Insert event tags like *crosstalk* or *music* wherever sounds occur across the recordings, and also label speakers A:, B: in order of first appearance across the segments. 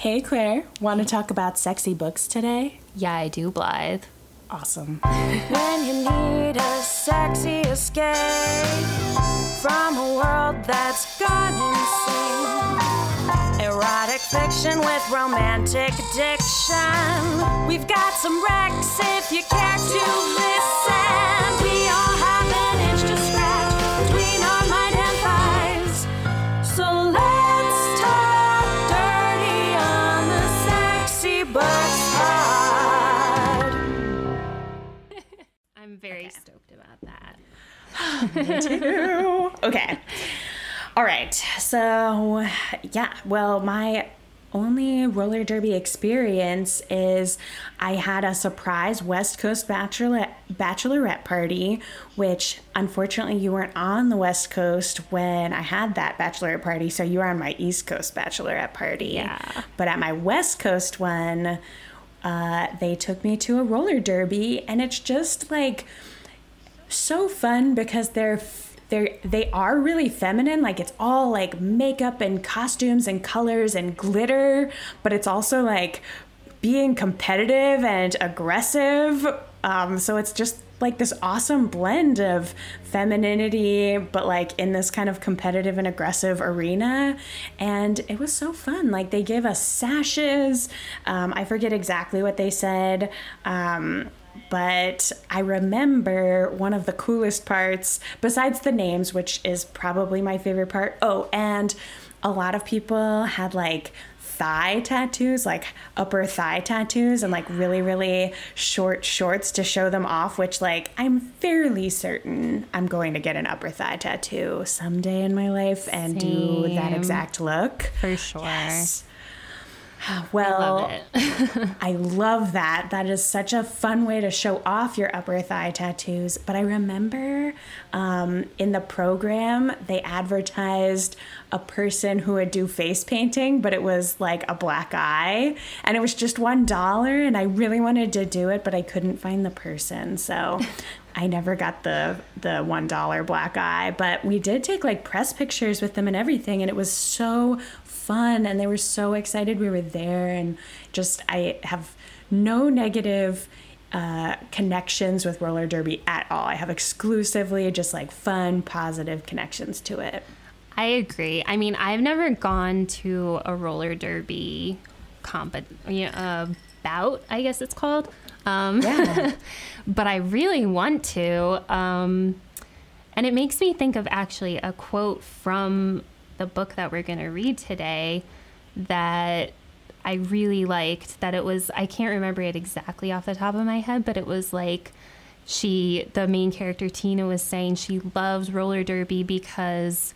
A: Hey Claire, want to talk about sexy books today?
B: Yeah, I do, Blythe.
A: Awesome. *laughs*
C: When you need a sexy escape from a world that's gone insane. Erotic fiction with romantic addiction. We've got some Rex if you care to listen.
A: Okay. All right. So, yeah, well, my only roller derby experience is I had a surprise West Coast bachelorette, bachelorette party, which unfortunately you weren't on the West Coast when I had that bachelorette party. So you were on my East Coast bachelorette party.
B: Yeah.
A: But at my West Coast one, uh, they took me to a roller derby, and it's just like so fun because they're they're they are really feminine. Like it's all like makeup and costumes and colors and glitter but it's also like being competitive and aggressive. Um, so it's just like this awesome blend of femininity but like in this kind of competitive and aggressive arena. And it was so fun. Like they gave us sashes. Um, i forget exactly what they said. Um, but I remember one of the coolest parts, besides the names, which is probably my favorite part. Oh, and a lot of people had like thigh tattoos, like upper thigh tattoos, and like really, really short shorts to show them off, which, like, I'm fairly certain I'm going to get an upper thigh tattoo someday in my life and do that exact look.
B: For sure.
A: Yes. *sighs* Well,
B: Love it. *laughs*
A: I love that. That is such a fun way to show off your upper thigh tattoos. But I remember um, in the program, they advertised a person who would do face painting, but it was like a black eye. And it was just $1. And I really wanted to do it, but I couldn't find the person. So. *laughs* I never got the the one dollar black eye, but we did take like press pictures with them and everything, and it was so fun, and they were so excited we were there, and just I have no negative uh, connections with roller derby at all. I have exclusively just like fun, positive connections to it.
B: I agree. I mean, I've never gone to a roller derby compet uh, bout, I guess it's called. Um,
A: Yeah. *laughs*
B: but I really want to. Um, and it makes me think of actually a quote from the book that we're going to read today that I really liked. That it was, I can't remember it exactly off the top of my head, but it was like she, the main character, Tina, was saying she loves roller derby because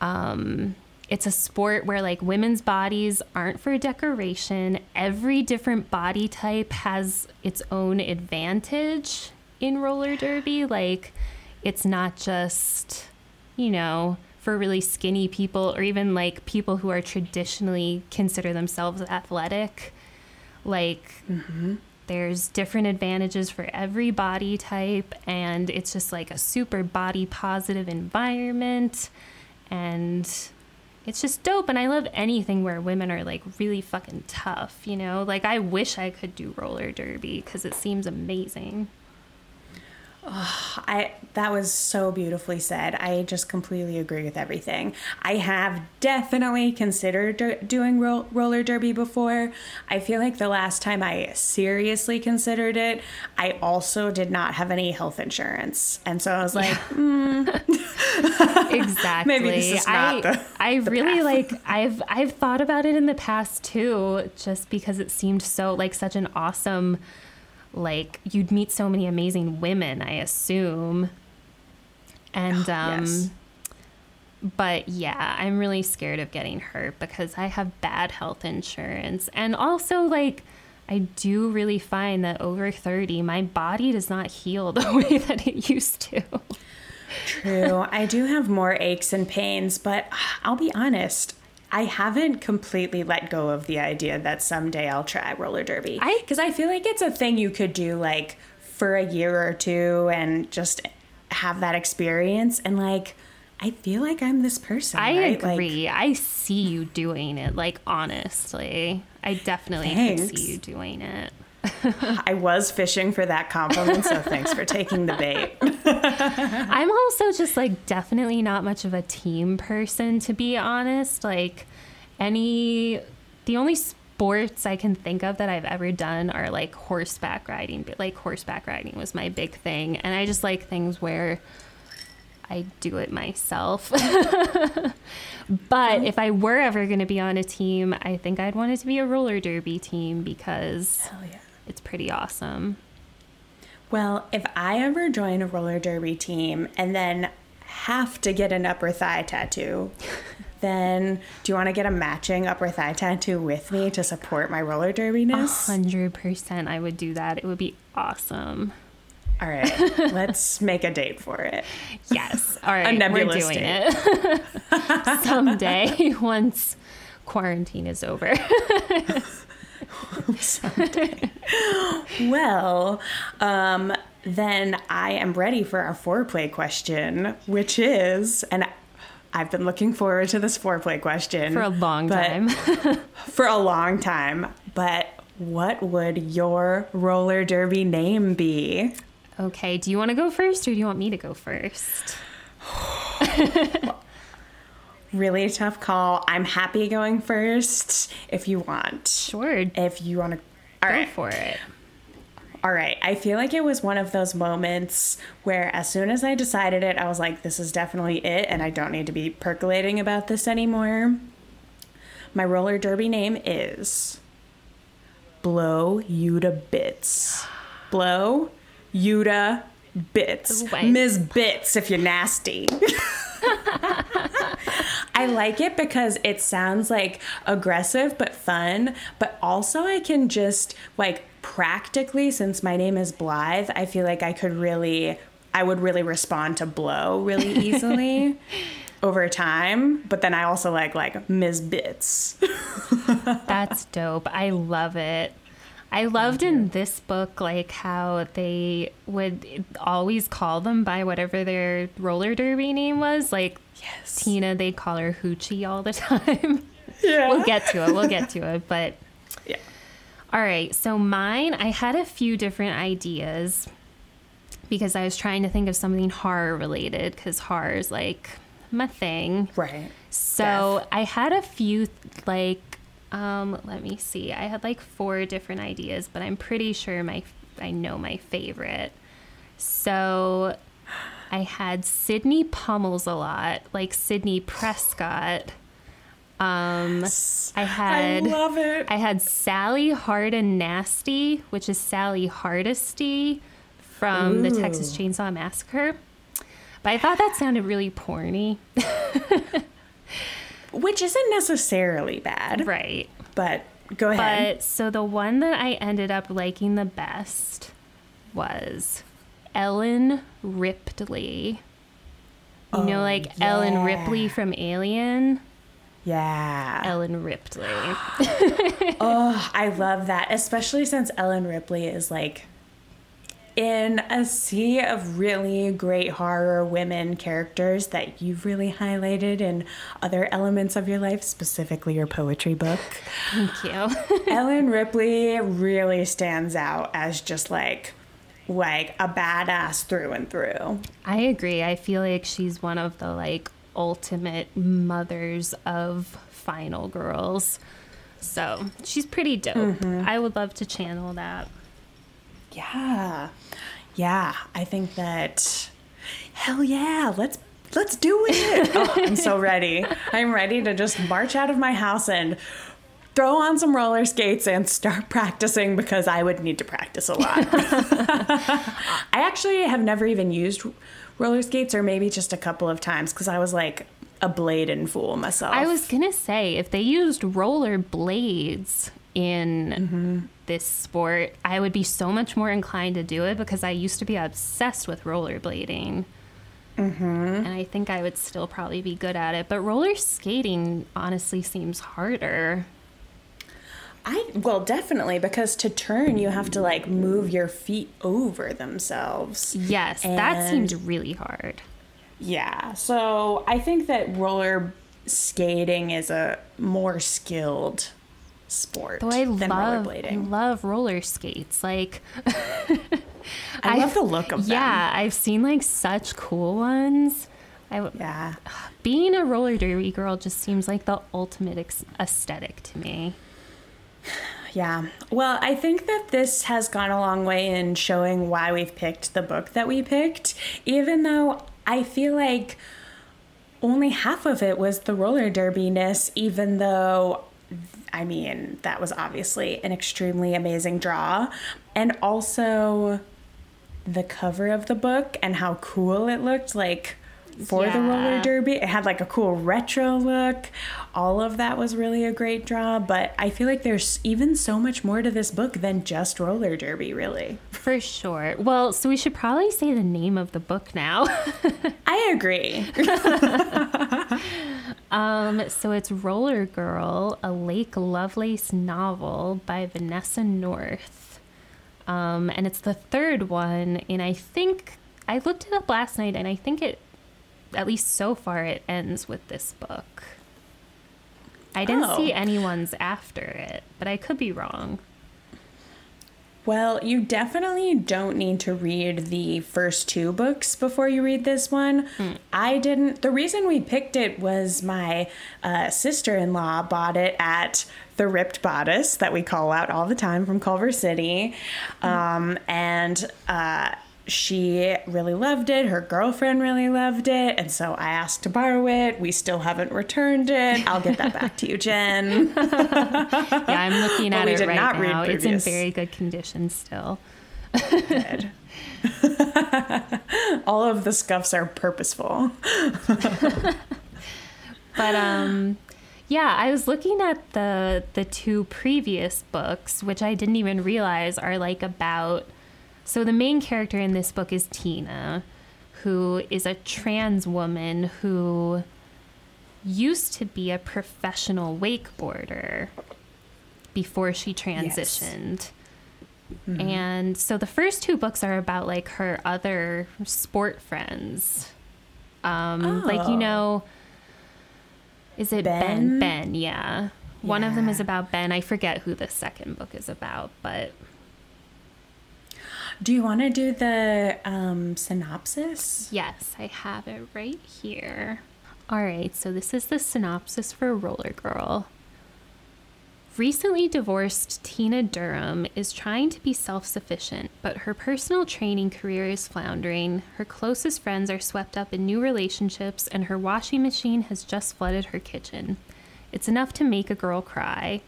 B: um, it's a sport where like women's bodies aren't for decoration. Every different body type has its own advantage in roller derby. Like it's not just, you know, for really skinny people or even like people who are traditionally consider themselves athletic. Like mm-hmm. there's different advantages for every body type and it's just like a super body positive environment. And it's just dope and i love anything where women are like really fucking tough you know? Like i wish i could do roller derby because it seems amazing
A: I that was so beautifully said. I just completely agree with everything. I have definitely considered do- doing ro- roller derby before. I feel like the last time I seriously considered it, I also did not have any health insurance, and so I was like,
B: exactly hmm. *laughs* *laughs*
A: Maybe this is
B: i
A: not the-
B: i
A: the
B: really
A: path.
B: like i've i've thought about it in the past too just because it seemed so like such an awesome like you'd meet so many amazing women i assume and um
A: yes.
B: but yeah i'm really scared of getting hurt because i have bad health insurance and also like i do really find that over 30 my body does not heal *laughs* the way that it used to
A: True. I do have more aches and pains, but I'll be honest. I haven't completely let go of the idea that someday I'll try roller derby.
B: I-
A: Because I feel like it's a thing you could do like for a year or two and just have that experience. And like, I feel like I'm this person.
B: I
A: right? Like,
B: agree. I see you doing it. Like honestly, I definitely can
A: Thanks.
B: see you doing it. *laughs*
A: I was fishing for that compliment, so thanks for taking the bait. *laughs*
B: I'm also just like definitely not much of a team person to be honest. Like any the only sports I can think of that I've ever done are like horseback riding. But like horseback riding was my big thing and I just like things where I do it myself. *laughs* but if I were ever going to be on a team, I think I'd want it to be a roller derby team because
A: Hell yeah.
B: It's pretty awesome.
A: Well, if I ever join a roller derby team and then have to get an upper thigh tattoo, *laughs* then do you want to get a matching upper thigh tattoo with me to support my roller derbiness?
B: Hundred percent, I would do that. It would be awesome.
A: All right, *laughs* let's make a date for it.
B: Yes. All right.
A: nebulous
B: we're doing
A: date.
B: it *laughs* someday once quarantine is over. *laughs*
A: Well, um, then I am ready for our foreplay question, which is, and I've been looking forward to this foreplay question
B: For a long time. *laughs*
A: for a long time. But what would your roller derby name be?
B: okay. Do you want to go first or do you want me to go first? *sighs* *laughs*
A: Really tough call. I'm happy going first if you want.
B: Sure.
A: If you want to. All right.
B: for it.
A: All right. I feel like it was one of those moments where as soon as I decided it, I was like, this is definitely it, and I don't need to be percolating about this anymore. My roller derby name is Blow You to Bits. Blow You to Bits. Ms. Bits, if you're nasty. *laughs* I like it because it sounds like aggressive but fun, but also I can just like practically since my name is Blythe, I feel like I could really I would really respond to blow really *laughs* easily over time, but then I also like like Ms. Bits. *laughs*
B: That's dope. I love it. I loved in this book like how they would always call them by whatever their roller derby name was. Like
A: Yes.
B: Tina, they call her Hoochie all the *laughs* time.
A: Yeah.
B: we'll get to it. We'll get to it. But
A: Yeah.
B: all right. So mine, I had a few different ideas because I was trying to think of something horror related because horror is like my thing.
A: Right.
B: So
A: Def.
B: I had a few like um let me see. I had like four different ideas, but I'm pretty sure my I know my favorite. So I had Sydney Pummels a lot, like Sidney Prescott. Um I had
A: I love it.
B: I had Sally Hard and Nasty, which is Sally Hardesty from the Texas Chainsaw Massacre. But I thought that sounded really porny. *laughs*
A: Which isn't necessarily bad,
B: Right.
A: but go ahead.
B: But so the one that I ended up liking the best was Ellen Ripley. You know,
A: Oh,
B: like Ellen. Ripley from Alien.
A: yeah.
B: Ellen Ripley. *gasps*
A: Oh, I love that, especially since Ellen Ripley is like in a sea of really great horror women characters that you've really highlighted in other elements of your life, specifically your poetry book.
B: Thank you. *laughs*
A: Ellen Ripley really stands out as just like like a badass through and through.
B: I agree. I feel like she's one of the like ultimate mothers of final girls. So she's pretty dope.
A: Mm-hmm.
B: I would love to channel that.
A: Yeah. Yeah, I think that hell yeah, let's let's do it. *laughs* oh, I'm so ready. I'm ready to just march out of my house and throw on some roller skates and start *laughs* practicing because I would need to practice a lot. *laughs* I actually have never even used roller skates or maybe just a couple of times because I was like a blade and fool myself.
B: I was gonna say if they used roller blades in this sport, I would be so much more inclined to do it because I used to be obsessed with rollerblading. Mm-hmm. And I think I would still probably be good at it. But roller skating honestly seems harder.
A: I well definitely because to turn you have to like move your feet over themselves.
B: Yes, that
A: And-
B: seemed really hard.
A: Yeah, so I think that roller skating is a more skilled sport
B: Though I
A: than
B: love, I love roller skates. Like, *laughs*
A: I love the look of them.
B: yeah, I've seen like such cool ones. I,
A: Yeah. *sighs*
B: being a roller derby girl just seems like the ultimate ex- aesthetic to me.
A: Yeah. Well, I think that this has gone a long way in showing why we've picked the book that we picked, even though I feel like only half of it was the roller derbiness, even though, I mean, that was obviously an extremely amazing draw. And also the cover of the book and how cool it looked. Like, for the roller derby. It had like a cool retro look. All of that was really a great draw, but I feel like there's even so much more to this book than just roller derby, really.
B: For sure. Well, so we should probably say the name of the book now. *laughs*
A: I agree. *laughs*
B: um, so it's Roller Girl, a Lake Lovelace novel by Vanessa North. Um, and it's the third one, and I think I looked it up last night, and I think it, at least so far, it ends with this book. I didn't
A: Oh.
B: see anyone's after it, but I could be wrong.
A: Well, you definitely don't need to read the first two books before you read this one. I didn't. The reason we picked it was my uh, sister in law bought it at the Ripped Bodice that we call out all the time from Culver City. Um, and uh, she really loved it. Her girlfriend really loved it. And so I asked to borrow it. We still haven't returned it. I'll get that back to you, Jen. *laughs*
B: Yeah, I'm looking *laughs* at
A: we
B: it
A: did
B: right
A: not read
B: now. It's in very good condition still.
A: Good. *laughs* All of the scuffs are purposeful.
B: But um yeah, I was looking at the the two previous books, which I didn't even realize are like about so the main character in this book is Tina, who is a trans woman who used to be a professional wakeboarder before she transitioned. Yes. And so the first two books are about like her other sport friends. Um like you
A: Oh.
B: know is it Ben?
A: Ben?
B: Ben, yeah. One of them is about Ben. I forget who the second book is about, but
A: Do you want to do the um, synopsis?
B: yes, I have it right here. All right, so this is the synopsis for Roller Girl. Recently divorced Tina Durham is trying to be self sufficient, but her personal training career is floundering. Her closest friends are swept up in new relationships, and her washing machine has just flooded her kitchen. It's enough to make a girl cry.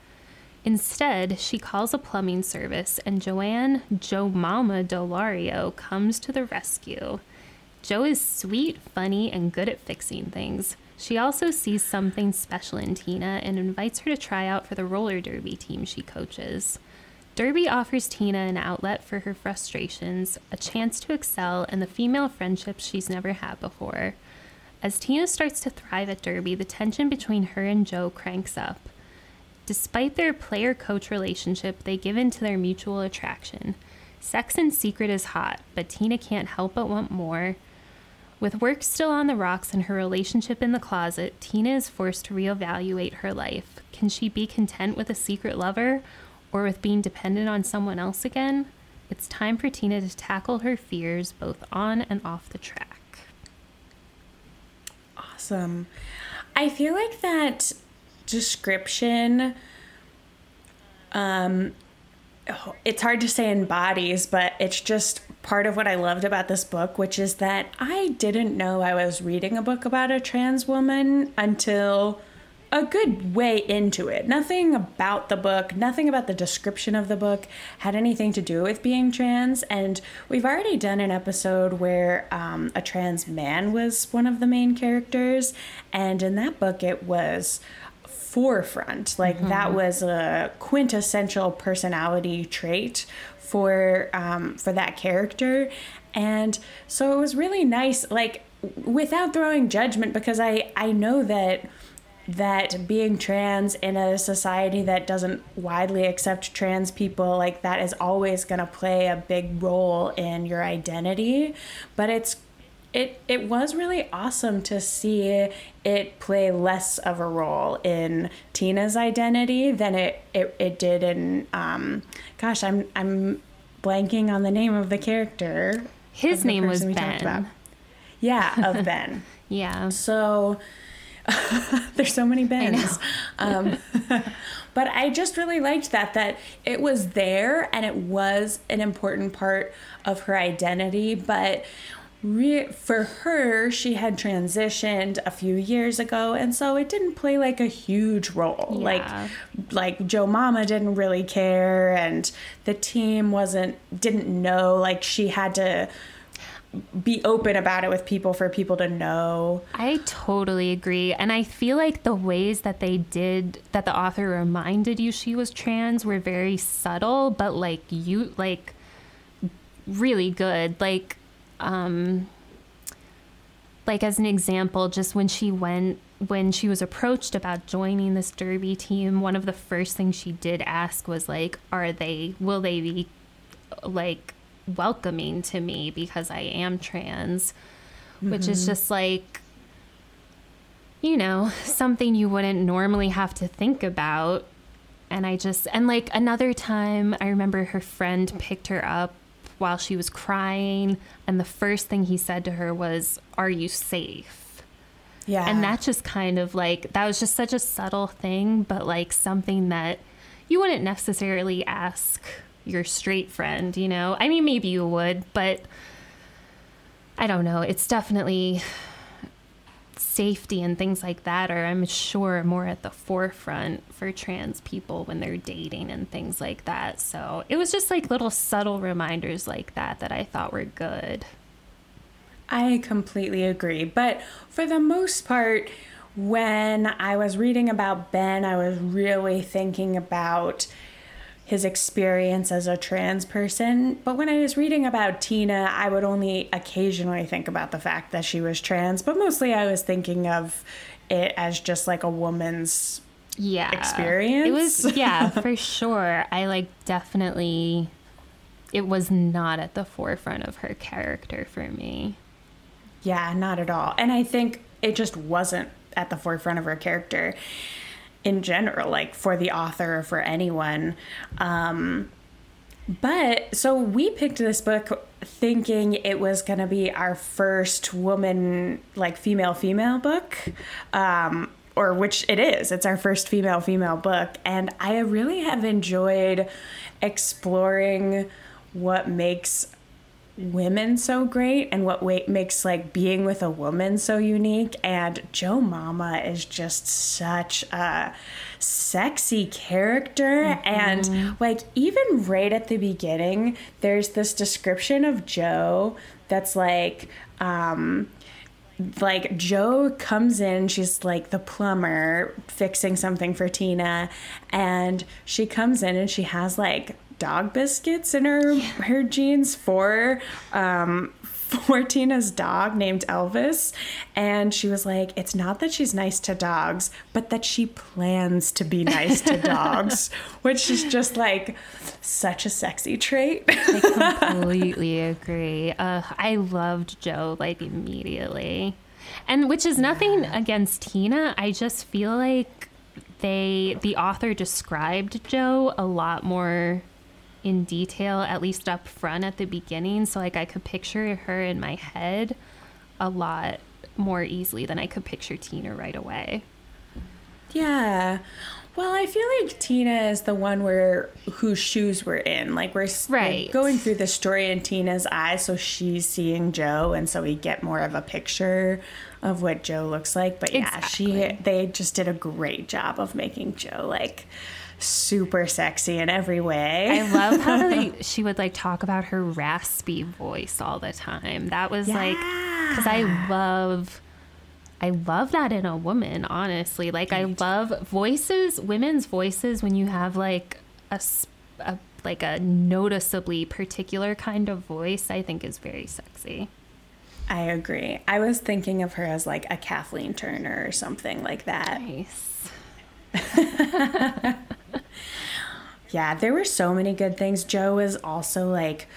B: Instead, she calls a plumbing service, and Joanne Joe Mama Dolario comes to the rescue. Joe is sweet, funny, and good at fixing things. She also sees something special in Tina and invites her to try out for the roller derby team she coaches. Derby offers Tina an outlet for her frustrations, a chance to excel, and the female friendships she's never had before. As Tina starts to thrive at Derby, the tension between her and Joe cranks up. Despite their player coach relationship, they give in to their mutual attraction. Sex in secret is hot, but Tina can't help but want more. With work still on the rocks and her relationship in the closet, Tina is forced to reevaluate her life. Can she be content with a secret lover or with being dependent on someone else again? It's time for Tina to tackle her fears both on and off the track.
A: Awesome. I feel like that description um oh, it's hard to say in bodies, but it's just part of what I loved about this book, which is that I didn't know I was reading a book about a trans woman until a good way into it. Nothing about the book, nothing about the description of the book had anything to do with being trans. And we've already done an episode where um, a trans man was one of the main characters. And in that book, it was forefront. Like that was a quintessential personality trait for um, for that character, and so it was really nice. Like without throwing judgment, because I I know that that being trans in a society that doesn't widely accept trans people like that is always going to play a big role in your identity but it's it it was really awesome to see it play less of a role in Tina's identity than it it, it did in um gosh I'm I'm blanking on the name of the character.
B: His
A: the
B: name was Ben.
A: Yeah, of *laughs* Ben.
B: Yeah.
A: So *laughs* there's so many Bens. Um, *laughs* but I just really liked that that it was there and it was an important part of her identity, but re- for her she had transitioned a few years ago and so it didn't play like a huge role.
B: Yeah.
A: Like like Joe Mama didn't really care and the team wasn't didn't know like she had to be open about it with people for people to know.
B: I totally agree. And I feel like the ways that they did, that the author reminded you she was trans were very subtle, but like you, like really good. Like, um, like as an example, just when she went, when she was approached about joining this derby team, one of the first things she did ask was like, are they, will they be like welcoming to me because I am trans? Which is just like, you know, something you wouldn't normally have to think about. And I just, and like another time, I remember her friend picked her up while she was crying. And the first thing he said to her was, Are you safe?
A: Yeah.
B: And that just kind of like, that was just such a subtle thing, but like something that you wouldn't necessarily ask your straight friend, you know? I mean, maybe you would, but I don't know. It's definitely safety and things like that are, I'm sure, more at the forefront for trans people when they're dating and things like that. So it was just like little subtle reminders like that that I thought were good.
A: I completely agree. But for the most part, when I was reading about Ben, I was really thinking about his experience as a trans person. But when I was reading about Tina, I would only occasionally think about the fact that she was trans, but mostly I was thinking of it as just like a woman's
B: yeah
A: experience.
B: It was yeah, *laughs* for sure. I like definitely it was not at the forefront of her character for me.
A: Yeah, not at all. And I think it just wasn't at the forefront of her character in general, like for the author or for anyone. Um, but so we picked this book thinking it was going to be our first woman, like female female book. Um, or which it is. It's our first female female book. And I really have enjoyed exploring what makes women so great and what makes like being with a woman so unique. And joe mama is just such a sexy character. And like even right at the beginning there's this description of joe that's like um like Joe comes in, she's like the plumber fixing something for Tina, and she comes in and she has like dog biscuits in her her jeans for um for Tina's dog named Elvis, and she was like, "It's not that she's nice to dogs, but that she plans to be nice to *laughs* dogs," which is just like such a sexy trait.
B: I *laughs* completely agree. Uh, I loved Joe like immediately, and which is nothing against Tina. I just feel like they the author described Joe a lot more in detail, at least up front at the beginning. So like I could picture her in my head a lot more easily than I could picture Tina right away.
A: Yeah. Well, I feel like Tina is the one where whose shoes we're in. Like we're,
B: Right.
A: going through the story in Tina's eyes, so she's seeing Joe, and so we get more of a picture of what Joe looks like. But yeah, she they just did a great job of making Joe like super sexy in every way.
B: I love how *laughs* they, she would like talk about her raspy voice all the time. That was like because I love. I love that in a woman, honestly. Like I love voices, women's voices when you have like a like a noticeably particular kind of voice, I think is very sexy.
A: I agree. I was thinking of her as like a Kathleen Turner or something like that.
B: Nice. *laughs*
A: Yeah, there were so many good things. Joe was also like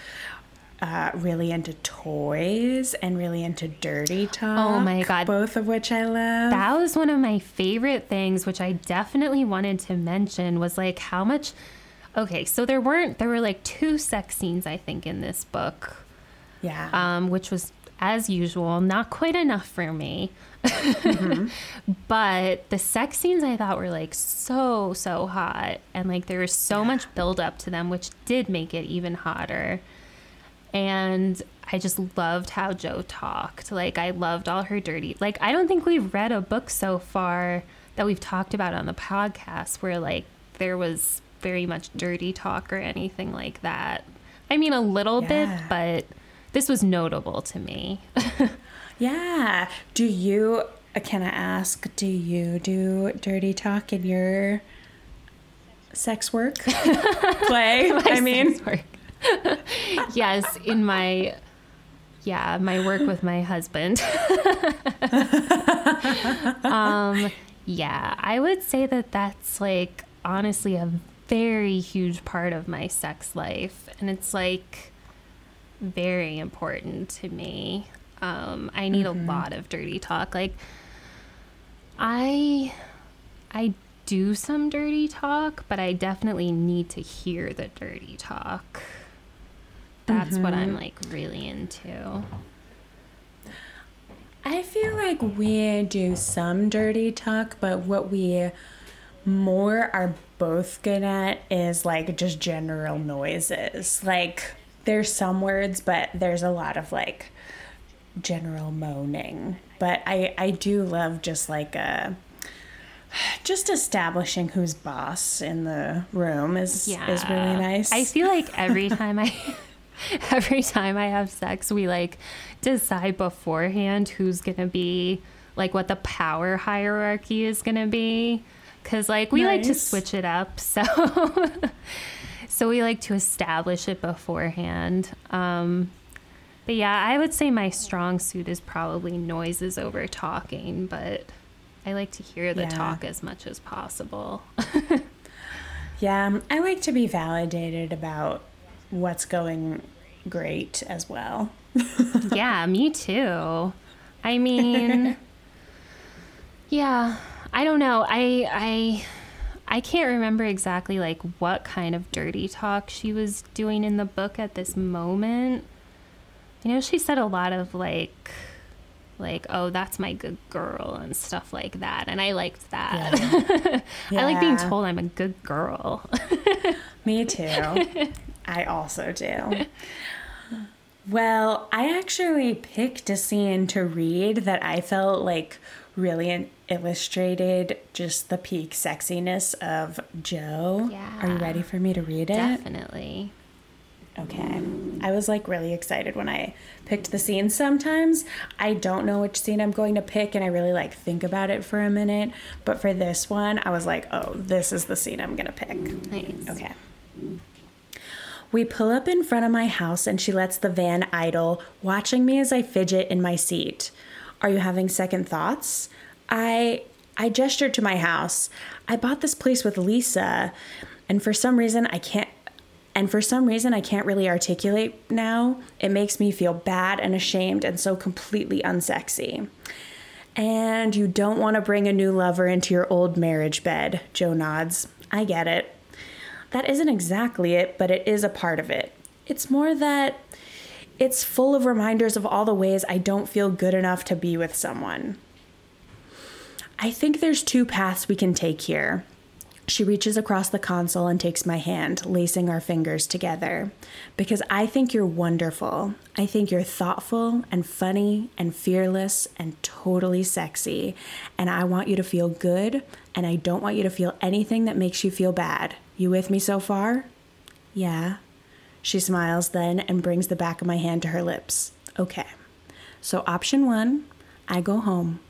A: uh, really into toys and really into dirty talk.
B: Oh my God.
A: Both of which I love.
B: That was one of my favorite things, which I definitely wanted to mention was like how much. Okay, so there weren't, there were like two sex scenes, I think, in this book,
A: yeah.
B: um, which was, as usual, not quite enough for me. But the sex scenes I thought were like so, so hot. And like there was so much build up to them, which did make it even hotter. And I just loved how Joe talked. Like I loved all her dirty. Like I don't think we've read a book so far that we've talked about on the podcast where like there was very much dirty talk or anything like that. I mean a little bit, but this was notable to me. *laughs*
A: yeah. Do you, uh, can I ask, do you do dirty talk in your sex work? *laughs* Play? *laughs* I mean,
B: sex work. yes, in my yeah, my work with my husband. um, yeah, I would say that that's like honestly a very huge part of my sex life, and it's like very important to me. Um, I need a lot of dirty talk. Like, I I do some dirty talk, but I definitely need to hear the dirty talk. That's what I'm like really into.
A: I feel like we do some dirty talk, but what we more are both good at is like just general noises. Like there's some words, but there's a lot of like general moaning. But I I do love just like a *sighs* just establishing who's boss in the room is
B: Yeah.
A: is really nice.
B: I feel like every *laughs* time I *laughs* every time I have sex, we like decide beforehand who's going to be like what the power hierarchy is going to be cuz like we like to switch it up. So *laughs* so we like to establish it beforehand. Um but yeah, I would say my strong suit is probably noises over talking, but I like to hear the
A: Yeah.
B: talk as much as possible. *laughs*
A: yeah, I like to be validated about what's going great as well. *laughs*
B: yeah, me too. I mean, *laughs* yeah, I don't know. I I I can't remember exactly like what kind of dirty talk she was doing in the book at this moment. You know, she said a lot of like like, "Oh, that's my good girl" and stuff like that, and I liked that. *laughs* I like being told I'm a good girl. *laughs*
A: Me too. I also do. *laughs* Well, I actually picked a scene to read that I felt like really illustrated just the peak sexiness of Joe. Yeah. Are you ready for me to read it?
B: Definitely.
A: Okay. I was like really excited when I picked the scene. Sometimes I don't know which scene I'm going to pick and I really like think about it for a minute. But for this one, I was like, oh, this is the scene I'm going to pick.
B: Nice.
A: Okay. We pull up in front of my house and she lets the van idle, watching me as I fidget in my seat. Are you having second thoughts? I I gestured to my house. I bought this place with Lisa, and for some reason I can't and for some reason I can't really articulate now. It makes me feel bad and ashamed and so completely unsexy. And you don't want to bring a new lover into your old marriage bed, Joe nods. I get it. That isn't exactly it, but it is a part of it. It's more that it's full of reminders of all the ways I don't feel good enough to be with someone. I think there's two paths we can take here. She reaches across the console and takes my hand, lacing our fingers together. Because I think you're wonderful. I think you're thoughtful and funny and fearless and totally sexy. And I want you to feel good, and I don't want you to feel anything that makes you feel bad. You with me so far? Yeah. She smiles then and brings the back of my hand to her lips. Okay. So, option one I go home.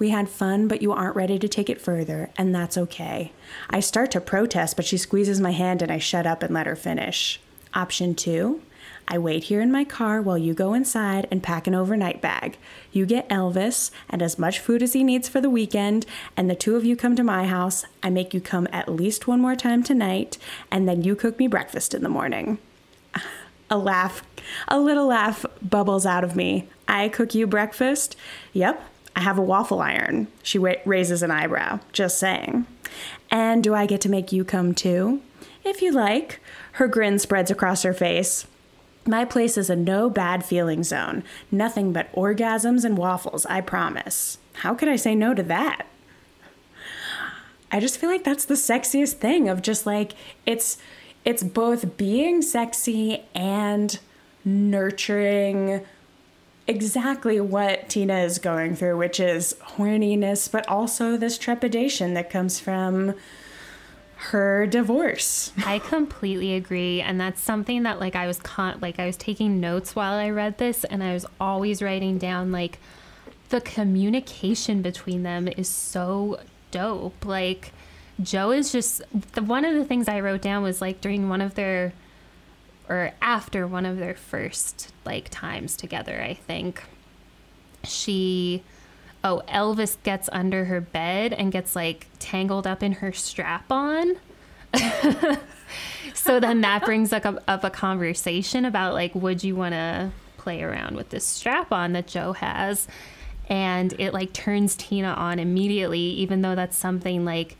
A: We had fun, but you aren't ready to take it further, and that's okay. I start to protest, but she squeezes my hand and I shut up and let her finish. Option two I wait here in my car while you go inside and pack an overnight bag. You get Elvis and as much food as he needs for the weekend, and the two of you come to my house. I make you come at least one more time tonight, and then you cook me breakfast in the morning. A laugh, a little laugh bubbles out of me. I cook you breakfast? Yep, I have a waffle iron. She wa- raises an eyebrow. Just saying. And do I get to make you come too? If you like. Her grin spreads across her face. My place is a no bad feeling zone. Nothing but orgasms and waffles, I promise. How could I say no to that? I just feel like that's the sexiest thing of just like it's it's both being sexy and nurturing exactly what Tina is going through, which is horniness, but also this trepidation that comes from her divorce.
B: I completely agree and that's something that like I was con- like I was taking notes while I read this and I was always writing down like the communication between them is so dope. Like Joe is just the one of the things I wrote down was like during one of their or after one of their first like times together, I think. She oh, Elvis gets under her bed and gets like tangled up in her strap on. *laughs* so then that brings up up a conversation about like, would you want to play around with this strap on that Joe has? And it like turns Tina on immediately, even though that's something like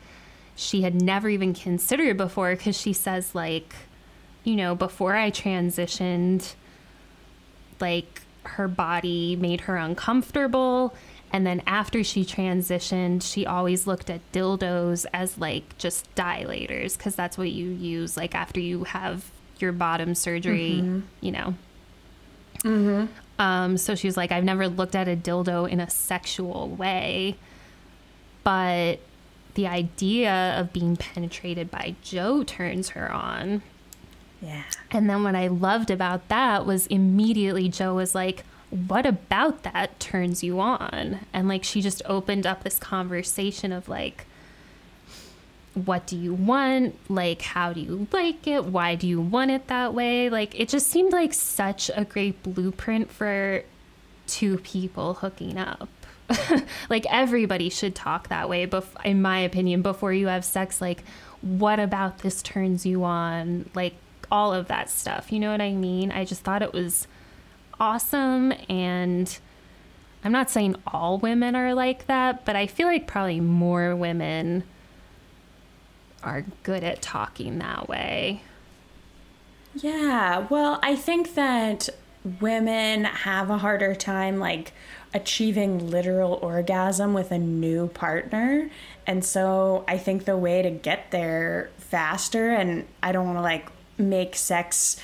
B: she had never even considered before. Cause she says, like, you know, before I transitioned, like her body made her uncomfortable and then after she transitioned, she always looked at dildos as like just dilators because that's what you use like after you have your bottom surgery, mm-hmm. you know. Mm-hmm. Um, so she was like, I've never looked at a dildo in a sexual way, but the idea of being penetrated by Joe turns her on.
A: Yeah.
B: And then what I loved about that was immediately Joe was like, what about that turns you on? And like she just opened up this conversation of like, what do you want? Like, how do you like it? Why do you want it that way? Like, it just seemed like such a great blueprint for two people hooking up. *laughs* like, everybody should talk that way, bef- in my opinion, before you have sex. Like, what about this turns you on? Like, all of that stuff. You know what I mean? I just thought it was awesome and I'm not saying all women are like that, but I feel like probably more women are good at talking that way.
A: Yeah, well, I think that women have a harder time like achieving literal orgasm with a new partner. And so I think the way to get there faster, and I don't want to like make sex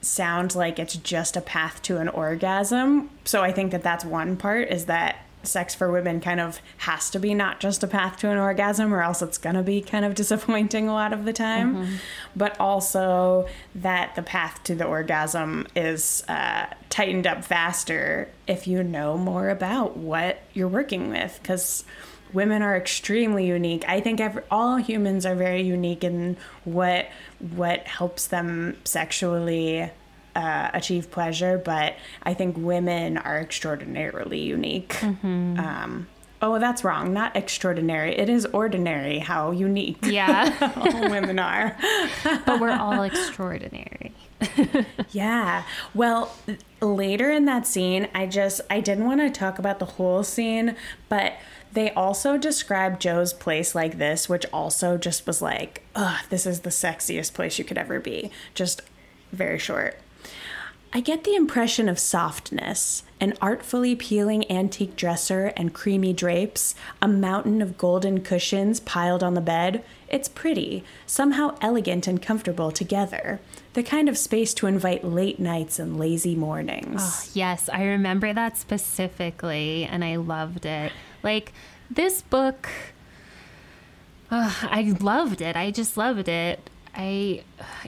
A: sound like it's just a path to an orgasm. So I think that that's one part is that sex for women kind of has to be not just a path to an orgasm or else it's going to be kind of disappointing a lot of the time. Mm-hmm. But also that the path to the orgasm is uh, tightened up faster if you know more about what you're working with. Because women are extremely unique. I think every, all humans are very unique in what what helps them sexually uh, achieve pleasure, but I think women are extraordinarily unique. Mm-hmm. Um, oh, that's wrong. Not extraordinary. It is ordinary how unique.
B: Yeah, *laughs*
A: all women are. *laughs*
B: but we're all extraordinary. *laughs*
A: yeah. Well, later in that scene, I just I didn't want to talk about the whole scene, but they also described Joe's place like this, which also just was like, ugh, this is the sexiest place you could ever be. Just very short. I get the impression of softness an artfully peeling antique dresser and creamy drapes, a mountain of golden cushions piled on the bed. It's pretty, somehow elegant and comfortable together. The kind of space to invite late nights and lazy mornings. Oh,
B: yes, I remember that specifically, and I loved it. Like, this book, uh, I loved it. I just loved it. I,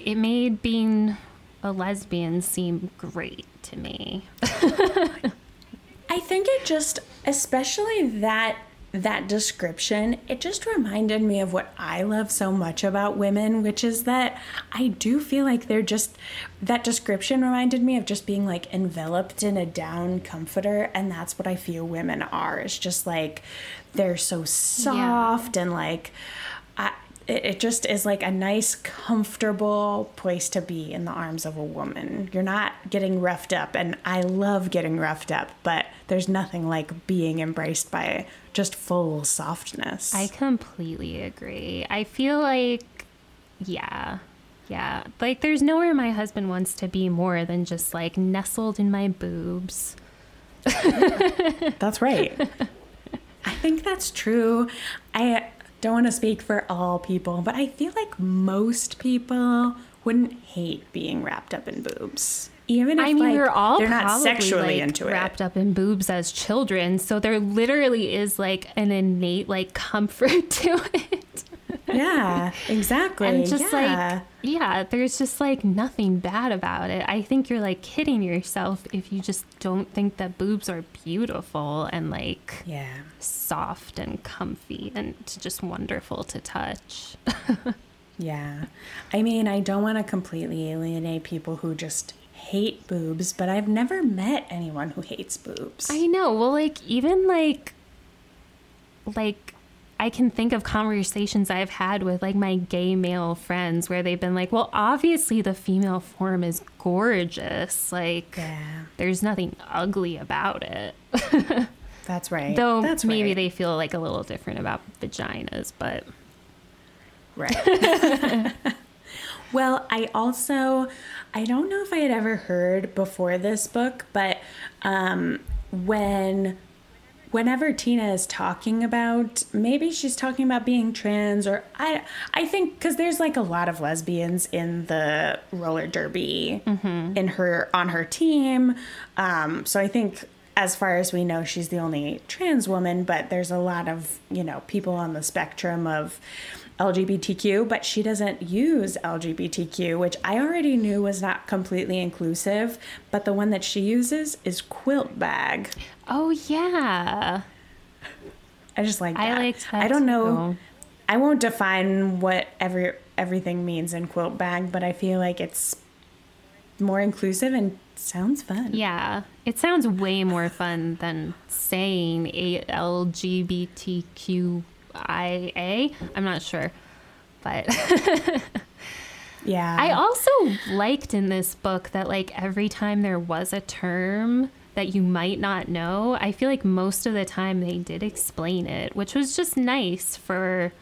B: it made being a lesbian seem great to me. *laughs*
A: I think it just, especially that that description, it just reminded me of what I love so much about women, which is that I do feel like they're just that description reminded me of just being like enveloped in a down comforter, and that's what I feel women are. It's just like they're so soft yeah. and like it, it just is like a nice, comfortable place to be in the arms of a woman. You're not getting roughed up, and I love getting roughed up, but there's nothing like being embraced by just full softness.
B: I completely agree. I feel like, yeah, yeah. Like, there's nowhere my husband wants to be more than just like nestled in my boobs. *laughs*
A: That's right. *laughs* I think that's true. I don't want to speak for all people, but I feel like most people wouldn't hate being wrapped up in boobs. Even if
B: I mean,
A: like,
B: we're all
A: they're not
B: probably,
A: sexually
B: like,
A: into
B: wrapped up in boobs as children, so there literally is like an innate like comfort *laughs* to it.
A: Yeah, *laughs* exactly.
B: and just
A: yeah.
B: like yeah there's just like nothing bad about it i think you're like kidding yourself if you just don't think that boobs are beautiful and like
A: yeah.
B: soft and comfy and just wonderful to touch *laughs*
A: Yeah. I mean, I don't want to completely alienate people who just hate boobs, but I've never met anyone who hates boobs.
B: i know well like even like like I can think of conversations I've had with like my gay male friends where they've been like, well, obviously the female form is gorgeous. Like,
A: yeah.
B: there's nothing ugly about it. *laughs*
A: That's right.
B: Though
A: That's
B: maybe
A: right.
B: they feel like a little different about vaginas, but
A: Right. *laughs* well, I also I don't know if I had ever heard before this book, but um, when whenever Tina is talking about maybe she's talking about being trans or I I think cuz there's like a lot of lesbians in the roller derby in her on her team. Um, so I think as far as we know she's the only trans woman, but there's a lot of, you know, people on the spectrum of LGBTQ, but she doesn't use LGBTQ, which I already knew was not completely inclusive, but the one that she uses is QUILTBAG.
B: oh yeah.
A: I just like
B: I
A: that.
B: liked that
A: I don't know.
B: too.
A: I won't define what every everything means in QUILTBAG, but I feel like it's more inclusive and sounds fun.
B: Yeah. It sounds way more fun than saying a LGBTQIA. I'm not sure. But *laughs*
A: Yeah.
B: I also liked in this book that like every time there was a term that you might not know, I feel like most of the time they did explain it, which was just nice for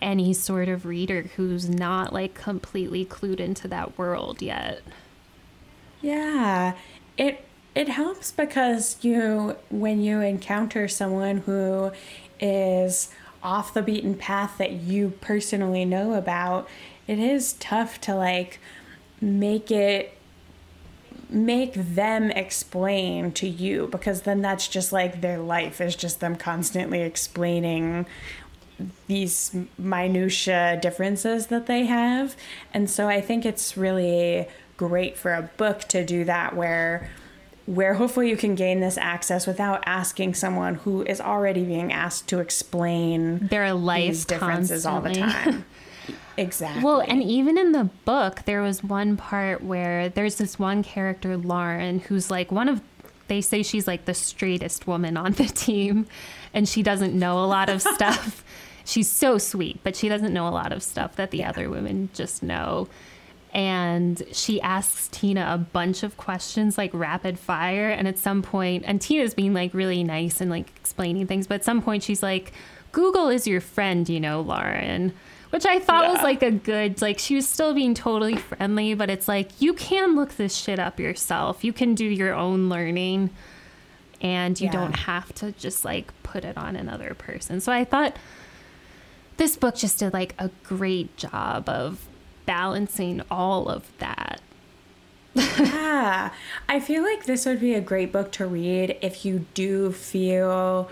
B: any sort of reader who's not like completely clued into that world yet.
A: Yeah. It it helps because you when you encounter someone who is off the beaten path that you personally know about, it is tough to like make it make them explain to you because then that's just like their life is just them constantly explaining these minutia differences that they have. And so i think it's really great for a book to do that where where hopefully you can gain this access without asking someone who is already being asked to explain
B: Their life
A: differences all the time *laughs* exactly
B: Well, and even in the book, there was one part where there's this one character, Lauren, who's like one of, they say she's like the straightest woman on the *laughs* team, and she doesn't know a lot of *laughs* stuff. she's so sweet, but she doesn't know a lot of stuff that the other women just know. And she asks Tina a bunch of questions, like rapid fire. And at some point, and Tina's being like really nice and like explaining things, but at some point, she's like, Google is your friend, you know, Lauren which I thought was like a good like she was still being totally friendly, but it's like you can look this shit up yourself. You can do your own learning and you
A: Yeah.
B: don't have to just like put it on another person. So I thought this book just did like a great job of balancing all of that.
A: Yeah. I feel like this would be a great book to read if you do feel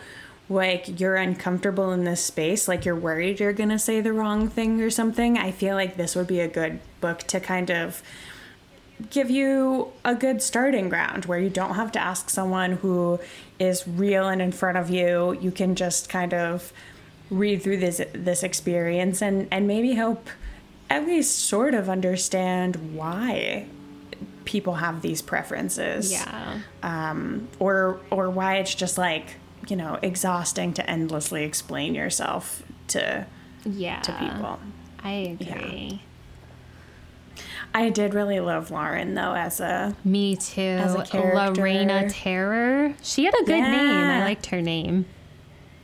A: like you're uncomfortable in this space, like you're worried you're going to say the wrong thing or something. I feel like this would be a good book to kind of give you a good starting ground where you don't have to ask someone who is real and in front of you. You can just kind of read through this this experience and and maybe help at least sort of understand why people have these preferences
B: Yeah.
A: um, or or why it's just like you know exhausting to endlessly explain yourself to
B: yeah.
A: to people.
B: I agree.
A: I did really love Lauren though as a
B: Me too.
A: As a character.
B: Lorena Terror. She had a good name. I liked her name.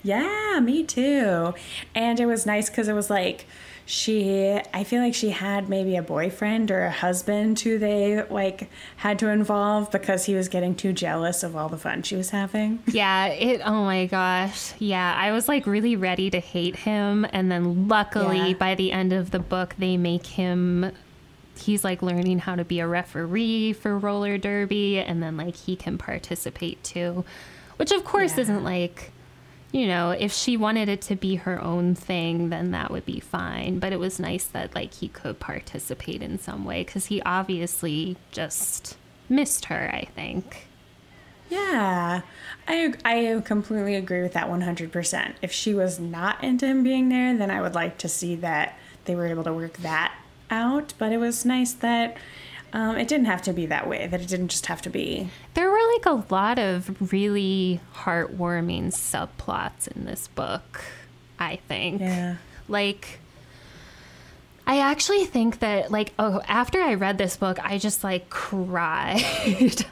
A: Yeah, me too. And it was nice because it was like she, I feel like she had maybe a boyfriend or a husband who they like had to involve because he was getting too jealous of all the fun she was having.
B: Yeah, it oh my gosh. Yeah, I was like really ready to hate him and then luckily
A: Yeah.
B: by the end of the book they make him he's like learning how to be a referee for roller derby and then like he can participate too. Which of course
A: Yeah.
B: isn't like you know, if she wanted it to be her own thing, then that would be fine. But it was nice that like he could participate in some way because he obviously just missed her. I think.
A: Yeah, I I completely agree with that 100%. If she was not into him being there, then I would like to see that they were able to work that out. But it was nice that um, it didn't have to be that way, that it didn't just have to be.
B: There were like a lot of really heartwarming subplots in this book. I think.
A: Yeah.
B: Like. I actually think that like oh after I read this book I just like cried *laughs*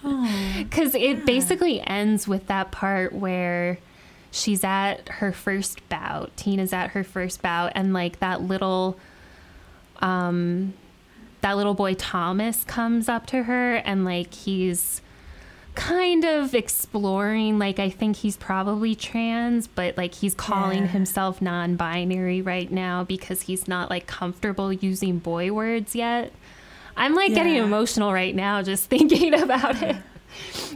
B: because it basically ends with that part where she's at her first bout tina's at her first bout and like that little um that little boy thomas comes up to her and like he's kind of exploring like i think he's probably trans but like he's calling
A: Yeah.
B: himself non-binary right now because he's not like comfortable using boy words yet i'm like getting emotional right now just *laughs* thinking about it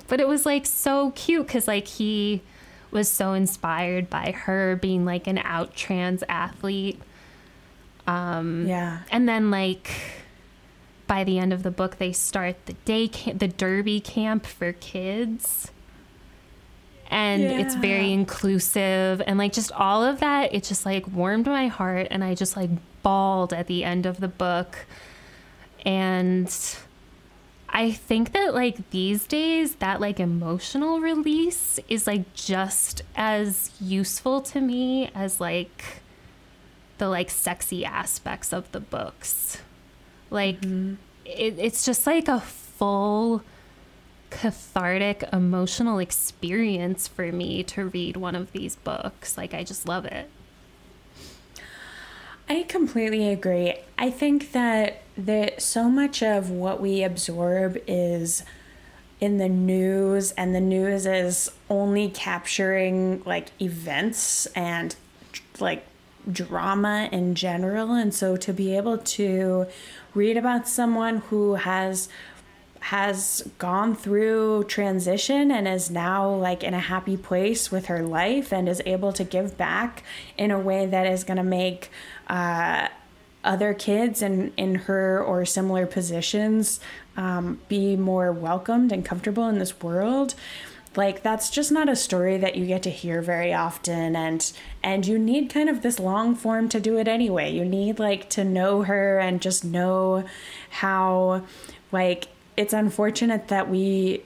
B: but it was like so cute because like he was so inspired by her being like an out trans athlete Um,
A: Yeah.
B: and then like by the end of the book they start the day camp, the derby camp for kids. And it's very inclusive and like just all of that it just like warmed my heart and i just like bawled at the end of the book. And i think that like these days that like emotional release is like just as useful to me as like the like sexy aspects of the books. Like mm-hmm. it, it's just like a full cathartic emotional experience for me to read one of these books. Like I just love it.
A: I completely agree. I think that that so much of what we absorb is in the news and the news is only capturing like events and like drama in general and so to be able to read about someone who has has gone through transition and is now like in a happy place with her life and is able to give back in a way that is going to make uh, other kids in, in her or similar positions um, be more welcomed and comfortable in this world like that's just not a story that you get to hear very often and and you need kind of this long form to do it anyway. You need like to know her and just know how like it's unfortunate that we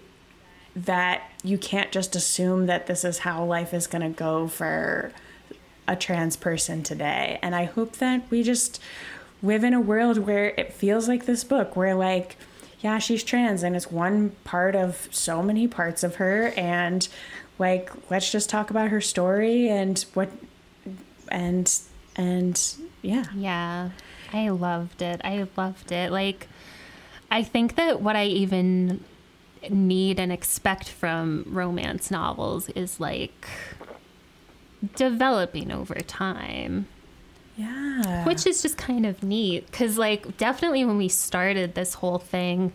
A: that you can't just assume that this is how life is going to go for a trans person today. And i hope that we just live in a world where it feels like this book where like yeah she's trans and it's one part of so many parts of her and like let's just talk about her story and what and and yeah
B: Yeah. I loved it. I loved it. Like I think that what I even need and expect from romance novels is like developing over time.
A: Yeah.
B: Which is just kind of neat because like definitely when we started this whole thing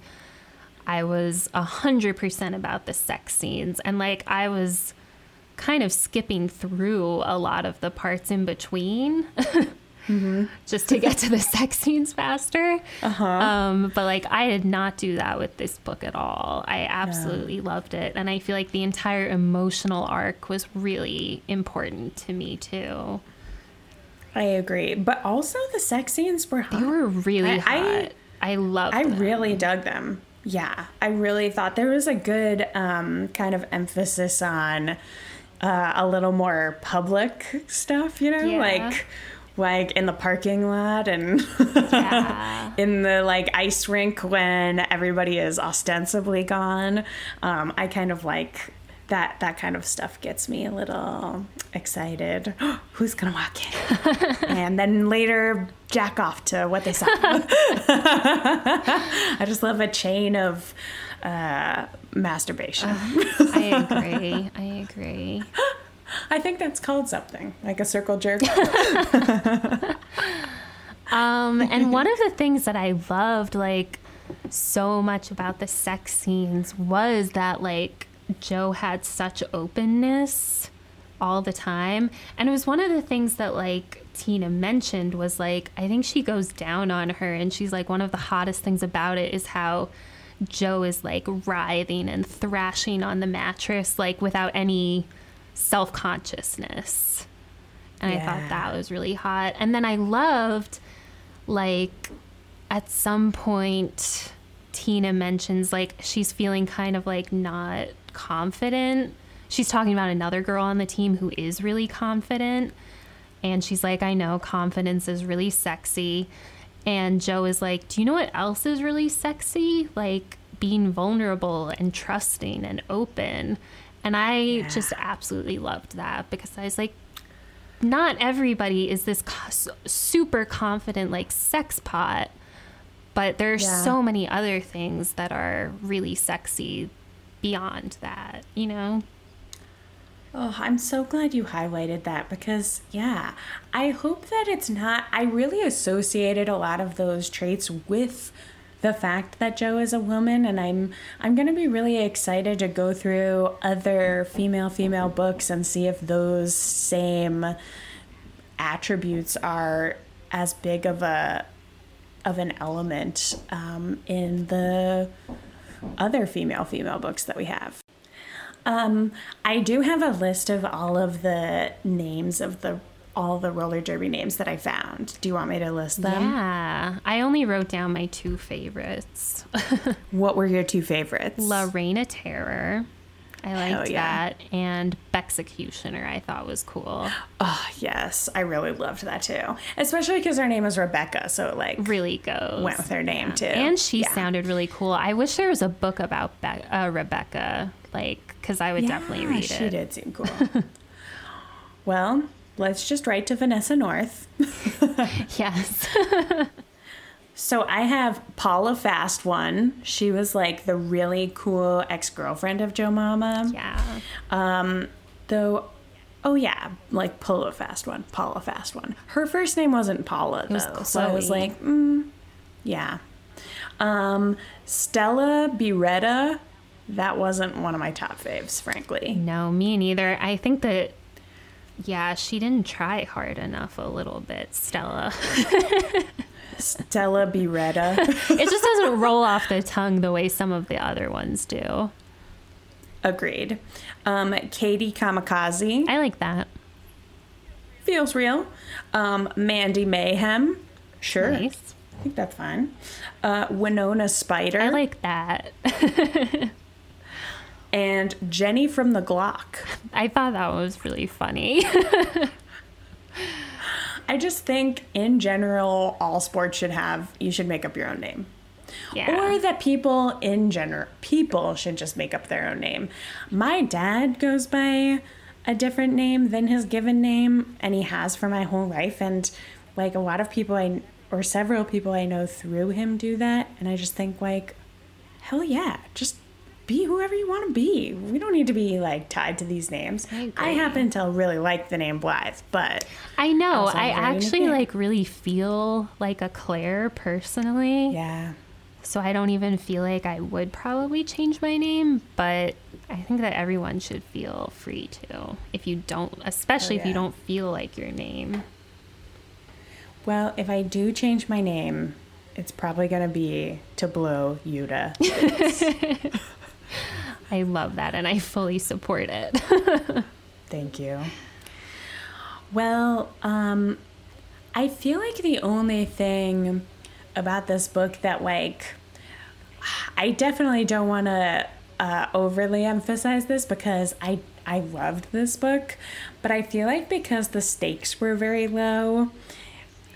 B: i was a hundred percent about the sex scenes. And like i was kind of skipping through a lot of the parts in between *laughs* just to get to the sex scenes faster.
A: Uh-huh.
B: Um, but like I did not do that with this book at all. I absolutely loved it, and I feel like the entire emotional arc was really important to me too.
A: I agree but also the sex scenes were hot.
B: They were really
A: I-
B: hot.
A: I-
B: I, loved
A: I
B: them.
A: really dug them. Yeah, I really thought there was a good um, kind of emphasis on uh, a little more public stuff, you know,
B: Yeah.
A: like like in the parking lot and
B: Yeah. *laughs*
A: in the like ice rink when everybody is ostensibly gone. Um, I kind of like that. That kind of stuff gets me a little excited. *gasps* Who's gonna walk in? *laughs* and then later jack off to what they saw. *laughs* I just love a chain of uh, masturbation.
B: I agree. I agree. *laughs*
A: I think that's called something like a circle jerk.
B: Um, and one of the things that I loved, like, so much about the sex scenes was that, like, Joe had such openness all the time. And it was one of the things that, like, Tina mentioned was, like, I think she goes down on her, and she's like, one of the hottest things about it is how Joe is, like, writhing and thrashing on the mattress, like, without any self consciousness. And I thought that was really hot. And then I loved like at some point Tina mentions like she's feeling kind of like not confident. She's talking about another girl on the team who is really confident and she's like I know confidence is really sexy. And Joe is like, "Do you know what else is really sexy? Like being vulnerable and trusting and open." And I just absolutely loved that because I was like, not everybody is this super confident like sex pot but there's
A: Yeah.
B: so many other things that are really sexy beyond that you know
A: Oh, I'm so glad you highlighted that because, yeah, I hope that it's not. I really associated a lot of those traits with the fact that Joe is a woman, and I'm I'm gonna be really excited to go through other female female books and see if those same attributes are as big of a of an element um, in the other female female books that we have. Um, I do have a list of all of the names of the all the roller derby names that I found. Do you want me to list them?
B: yeah i only wrote down my two favorites *laughs*
A: What were your two favorites?
B: la reina terror i liked
A: yeah.
B: that and executioner i thought was cool
A: Oh, yes, I really loved that too. Especially because her name is Rebecca, so it like
B: really goes
A: went with her name too.
B: and she
A: Yeah.
B: sounded really cool i wish there was a book about Be- uh, rebecca like because i would definitely read
A: She
B: it She
A: did seem cool. *laughs* well, let's just write to Vanessa North. *laughs*
B: yes *laughs*
A: So I have Paula Fast one. She was like the really cool ex girlfriend of Joe Mama.
B: yeah
A: Um, though, oh yeah, like Paula Fast one, Paula Fast one. Her first name wasn't Paula
B: was
A: though, so I was like, mm, yeah. Um, Stella Beretta, that wasn't one of my top faves, frankly.
B: No, me neither. I think that, yeah, she didn't try hard enough a little bit, Stella. *laughs*
A: Stella Beretta, *laughs*
B: it just doesn't roll off the tongue the way some of the other ones do.
A: agreed. Um, Katie Kamikaze,
B: I like that.
A: feels real. Um, Mandy Mayhem, sure.
B: Nice.
A: I think that's fine. Uh, Winona Spider.
B: I like that. *laughs*
A: and Jenny from the Glock.
B: I thought that was really funny. *laughs*
A: I just think in general, all sports should have, you should make up your own name.
B: yeah.
A: Or that people in general, people should just make up their own name. My dad goes by a different name than his given name, and he has for my whole life. And like a lot of people I, or several people I know through him do that. And I just think, like, hell yeah, just be whoever you want to be. We don't need to be like tied to these names.
B: I
A: I, happen to really like the name Blythe, but
B: I know. I actually like really feel like a Claire personally.
A: yeah.
B: So I don't even feel like I would probably change my name, but I think that everyone should feel free to. If you don't, especially oh, if you don't feel like your name.
A: Well, if I do change my name, it's probably going to be to blow Yuta. *laughs* *laughs*
B: I love that and I fully support it. *laughs*
A: Thank you. Well, um, I feel like the only thing about this book that, like, I definitely don't want to uh, overly emphasize this because I I loved this book, but I feel like because the stakes were very low,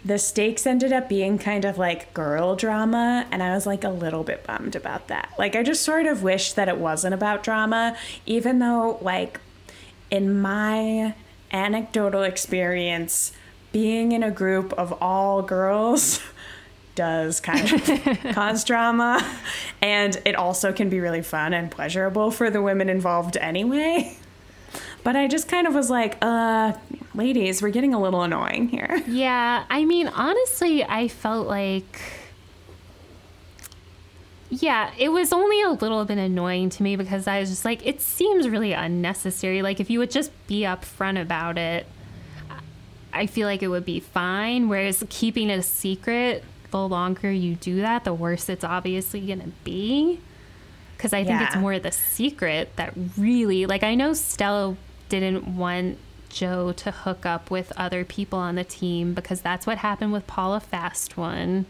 A: the stakes ended up being kind of like girl drama and i was like a little bit bummed about that. Like i just sort of wish that it wasn't about drama even though like in my anecdotal experience being in a group of all girls *laughs* does kind of *laughs* cause drama and it also can be really fun and pleasurable for the women involved anyway but i just kind of was like uh ladies we're getting a little annoying here *laughs*
B: Yeah, I mean, honestly, I felt like. Yeah, it was only a little bit annoying to me because I was just like, it seems really unnecessary. Like, if you would just be upfront about it, I feel like it would be fine. Whereas keeping it a secret, the longer you do that, the worse it's obviously going to be. Because I think it's more the secret that really, like, I know Stella didn't want Joe to hook up with other people on the team because that's what happened with Paula Fast one.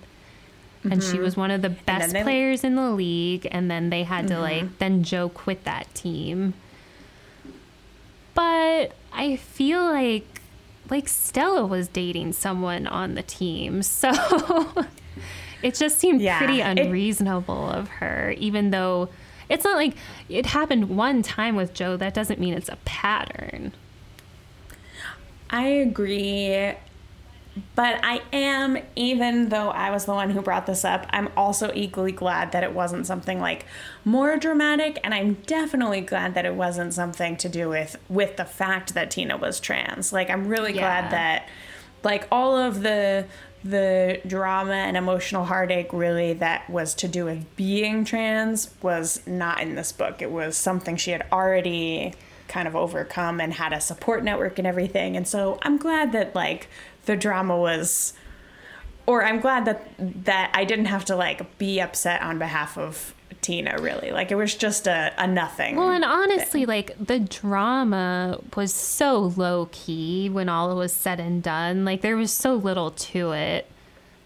B: And she mm-hmm. was one of the best
A: they-
B: players in the league. And then they had to, like, mm-hmm. then Joe quit that team. But I feel like, like, Stella was dating someone on the team. *laughs* So it just seemed
A: Yeah,
B: pretty
A: it-
B: unreasonable of her, even though it's not like it happened one time with Joe. That doesn't mean it's a pattern.
A: I agree. But I am, even though I was the one who brought this up, I'm also equally glad that it wasn't something like more dramatic. And I'm definitely glad that it wasn't something to do with with the fact that Tina was trans. Like I'm really
B: Yeah.
A: glad that like all of the the drama and emotional heartache really that was to do with being trans was not in this book. It was something she had already kind of overcome and had a support network and everything. And so I'm glad that like the drama was or I'm glad that that I didn't have to like be upset on behalf of Tina really. Like it was just a, a nothing.
B: Well, and honestly, like the drama was so low key when all was said and done. Like there was so little to it,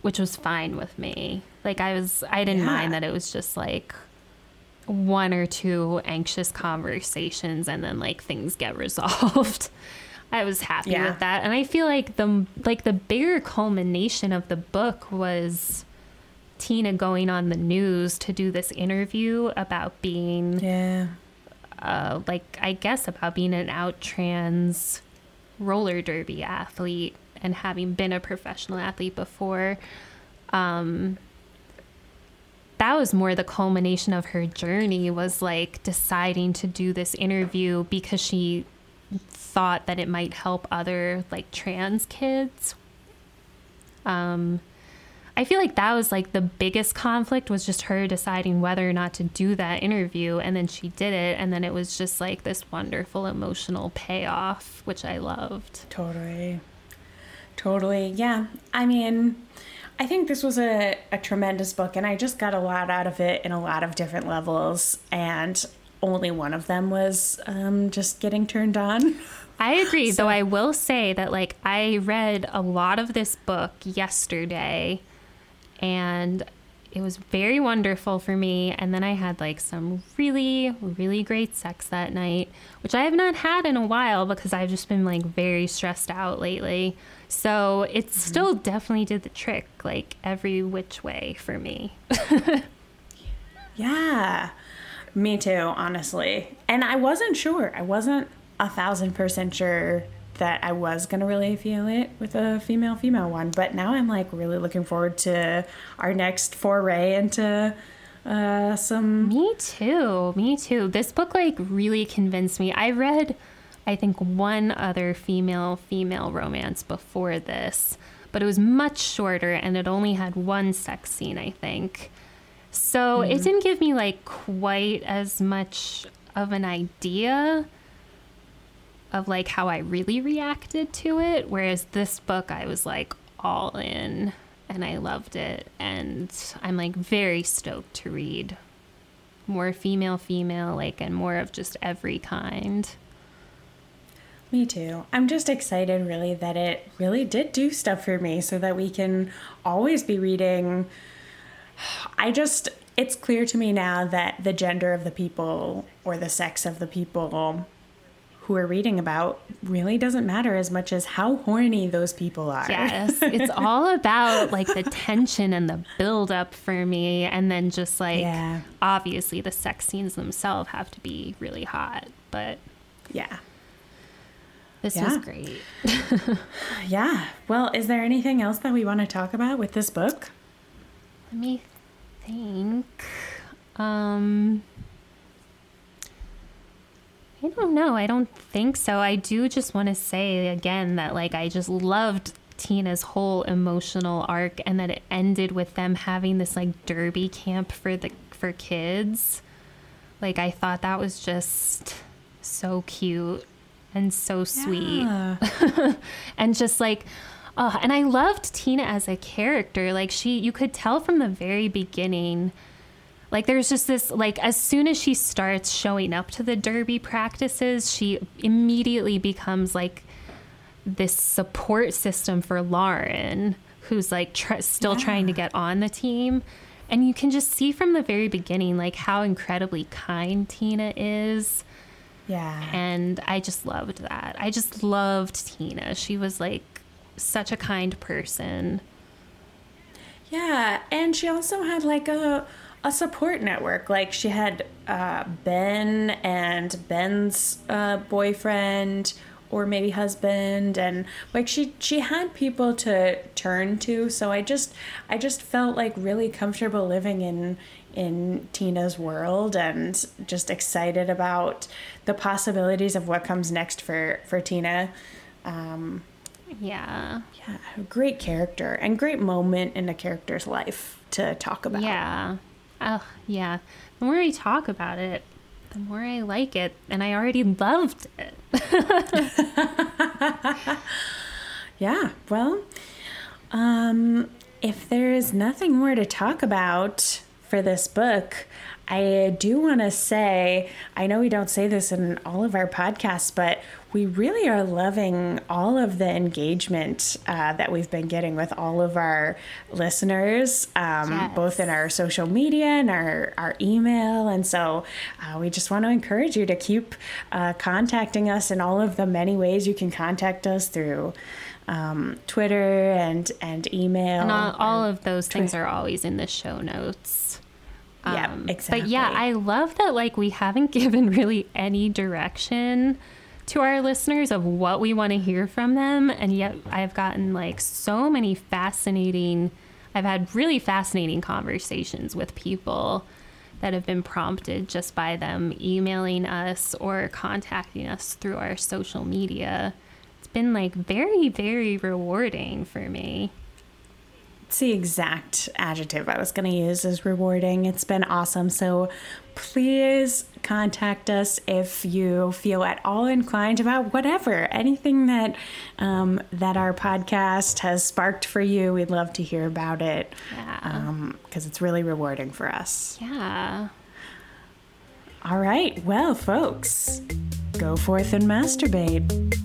B: which was fine with me. Like I was, I didn't
A: Yeah.
B: mind that it was just like one or two anxious conversations and then like things get *laughs* resolved. I was happy
A: Yeah.
B: with that. And I feel like the like the bigger culmination of the book was Tina going on the news to do this interview about being
A: yeah.
B: uh, like I guess about being an out trans roller derby athlete and having been a professional athlete before. Um, that was more the culmination of her journey was like deciding to do this interview because she thought that it might help other like trans kids. Um, I feel like that was like the biggest conflict was just her deciding whether or not to do that interview and then she did it and then it was just like this wonderful emotional payoff which I loved.
A: Totally. Totally. Yeah. I mean, I think this was a, a tremendous book, and I just got a lot out of it in a lot of different levels, and only one of them was um, just getting turned on.
B: I agree *laughs* though I will say that like I read a lot of this book yesterday and it was very wonderful for me and then I had like some really really great sex that night which I have not had in a while because I've just been like very stressed out lately. So it mm-hmm. still definitely did the trick like every which way for me. *laughs*
A: Yeah. Me too, honestly. And I wasn't sure. I wasn't a thousand percent sure that I was gonna really feel it with a female female one. But now I'm like really looking forward to our next foray into uh, some
B: Me too. Me too. This book like really convinced me. I read I think one other female female romance before this, but it was much shorter and it only had one sex scene, I think. So it didn't give me like quite as much of an idea of like how I really reacted to it. Whereas this book, I was like all in and I loved it. And I'm like very stoked to read more female, female, like, and more of just every kind.
A: Me too. I'm just excited, really, that it really did do stuff for me so that we can always be reading. I just, it's clear to me now that the gender of the people or the sex of the people who we're reading about really doesn't matter as much as how horny those people are.
B: Yes, *laughs* it's all about like the tension and the build up for me, and then just like
A: Yeah.
B: obviously the sex scenes themselves have to be really hot, but
A: yeah.
B: this
A: Yeah.
B: was great. *laughs*
A: Yeah. Well, is there anything else that we want to talk about with this book?
B: Let me think. Um, I don't know. I don't think so. I do just want to say again that like I just loved Tina's whole emotional arc and that it ended with them having this like derby camp for the for kids. Like I thought that was just so cute and so sweet
A: Yeah. *laughs*
B: and just like oh and i loved tina as a character like she you could tell from the very beginning like there's just this like as soon as she starts showing up to the derby practices she immediately becomes like this support system for lauren who's like tr- still trying to get on the team and you can just see from the very beginning like how incredibly kind tina is
A: Yeah.
B: and I just loved that. I just loved Tina. She was like such a kind person.
A: Yeah, and she also had like a a support network. Like she had uh, Ben and Ben's uh, boyfriend or maybe husband and like she she had people to turn to so i just i just felt like really comfortable living in in tina's world and just excited about the possibilities of what comes next for for tina um
B: Yeah.
A: yeah, a great character and great moment in a character's life to talk about.
B: Yeah. Oh, yeah. The more we talk about it, the more I like it. And I already loved it. *laughs*
A: Yeah, well, um, if there is nothing more to talk about for this book, I do want to say I know we don't say this in all of our podcasts, but we really are loving all of the engagement uh, that we've been getting with all of our listeners, um,
B: Yes.
A: both in our social media and our, our email. And so uh, we just want to encourage you to keep uh, contacting us in all of the many ways you can contact us through um, Twitter and, and email.
B: And all, all of those things are always in the show notes.
A: Yeah,
B: Um,
A: exactly.
B: But yeah, I love that like we haven't *laughs* given really any direction to our listeners of what we want to hear from them, and yet I've gotten like so many fascinating. I've had really fascinating conversations with people that have been prompted just by them emailing us or contacting us through our social media. It's been like very, very rewarding for me.
A: It's the exact adjective I was going to use is rewarding. It's been awesome. So please contact us if you feel at all inclined about whatever, anything that um, that our podcast has sparked for you. We'd love to hear about it
B: Yeah.
A: because it's really rewarding for us.
B: Yeah.
A: All right, well, folks, go forth and masturbate.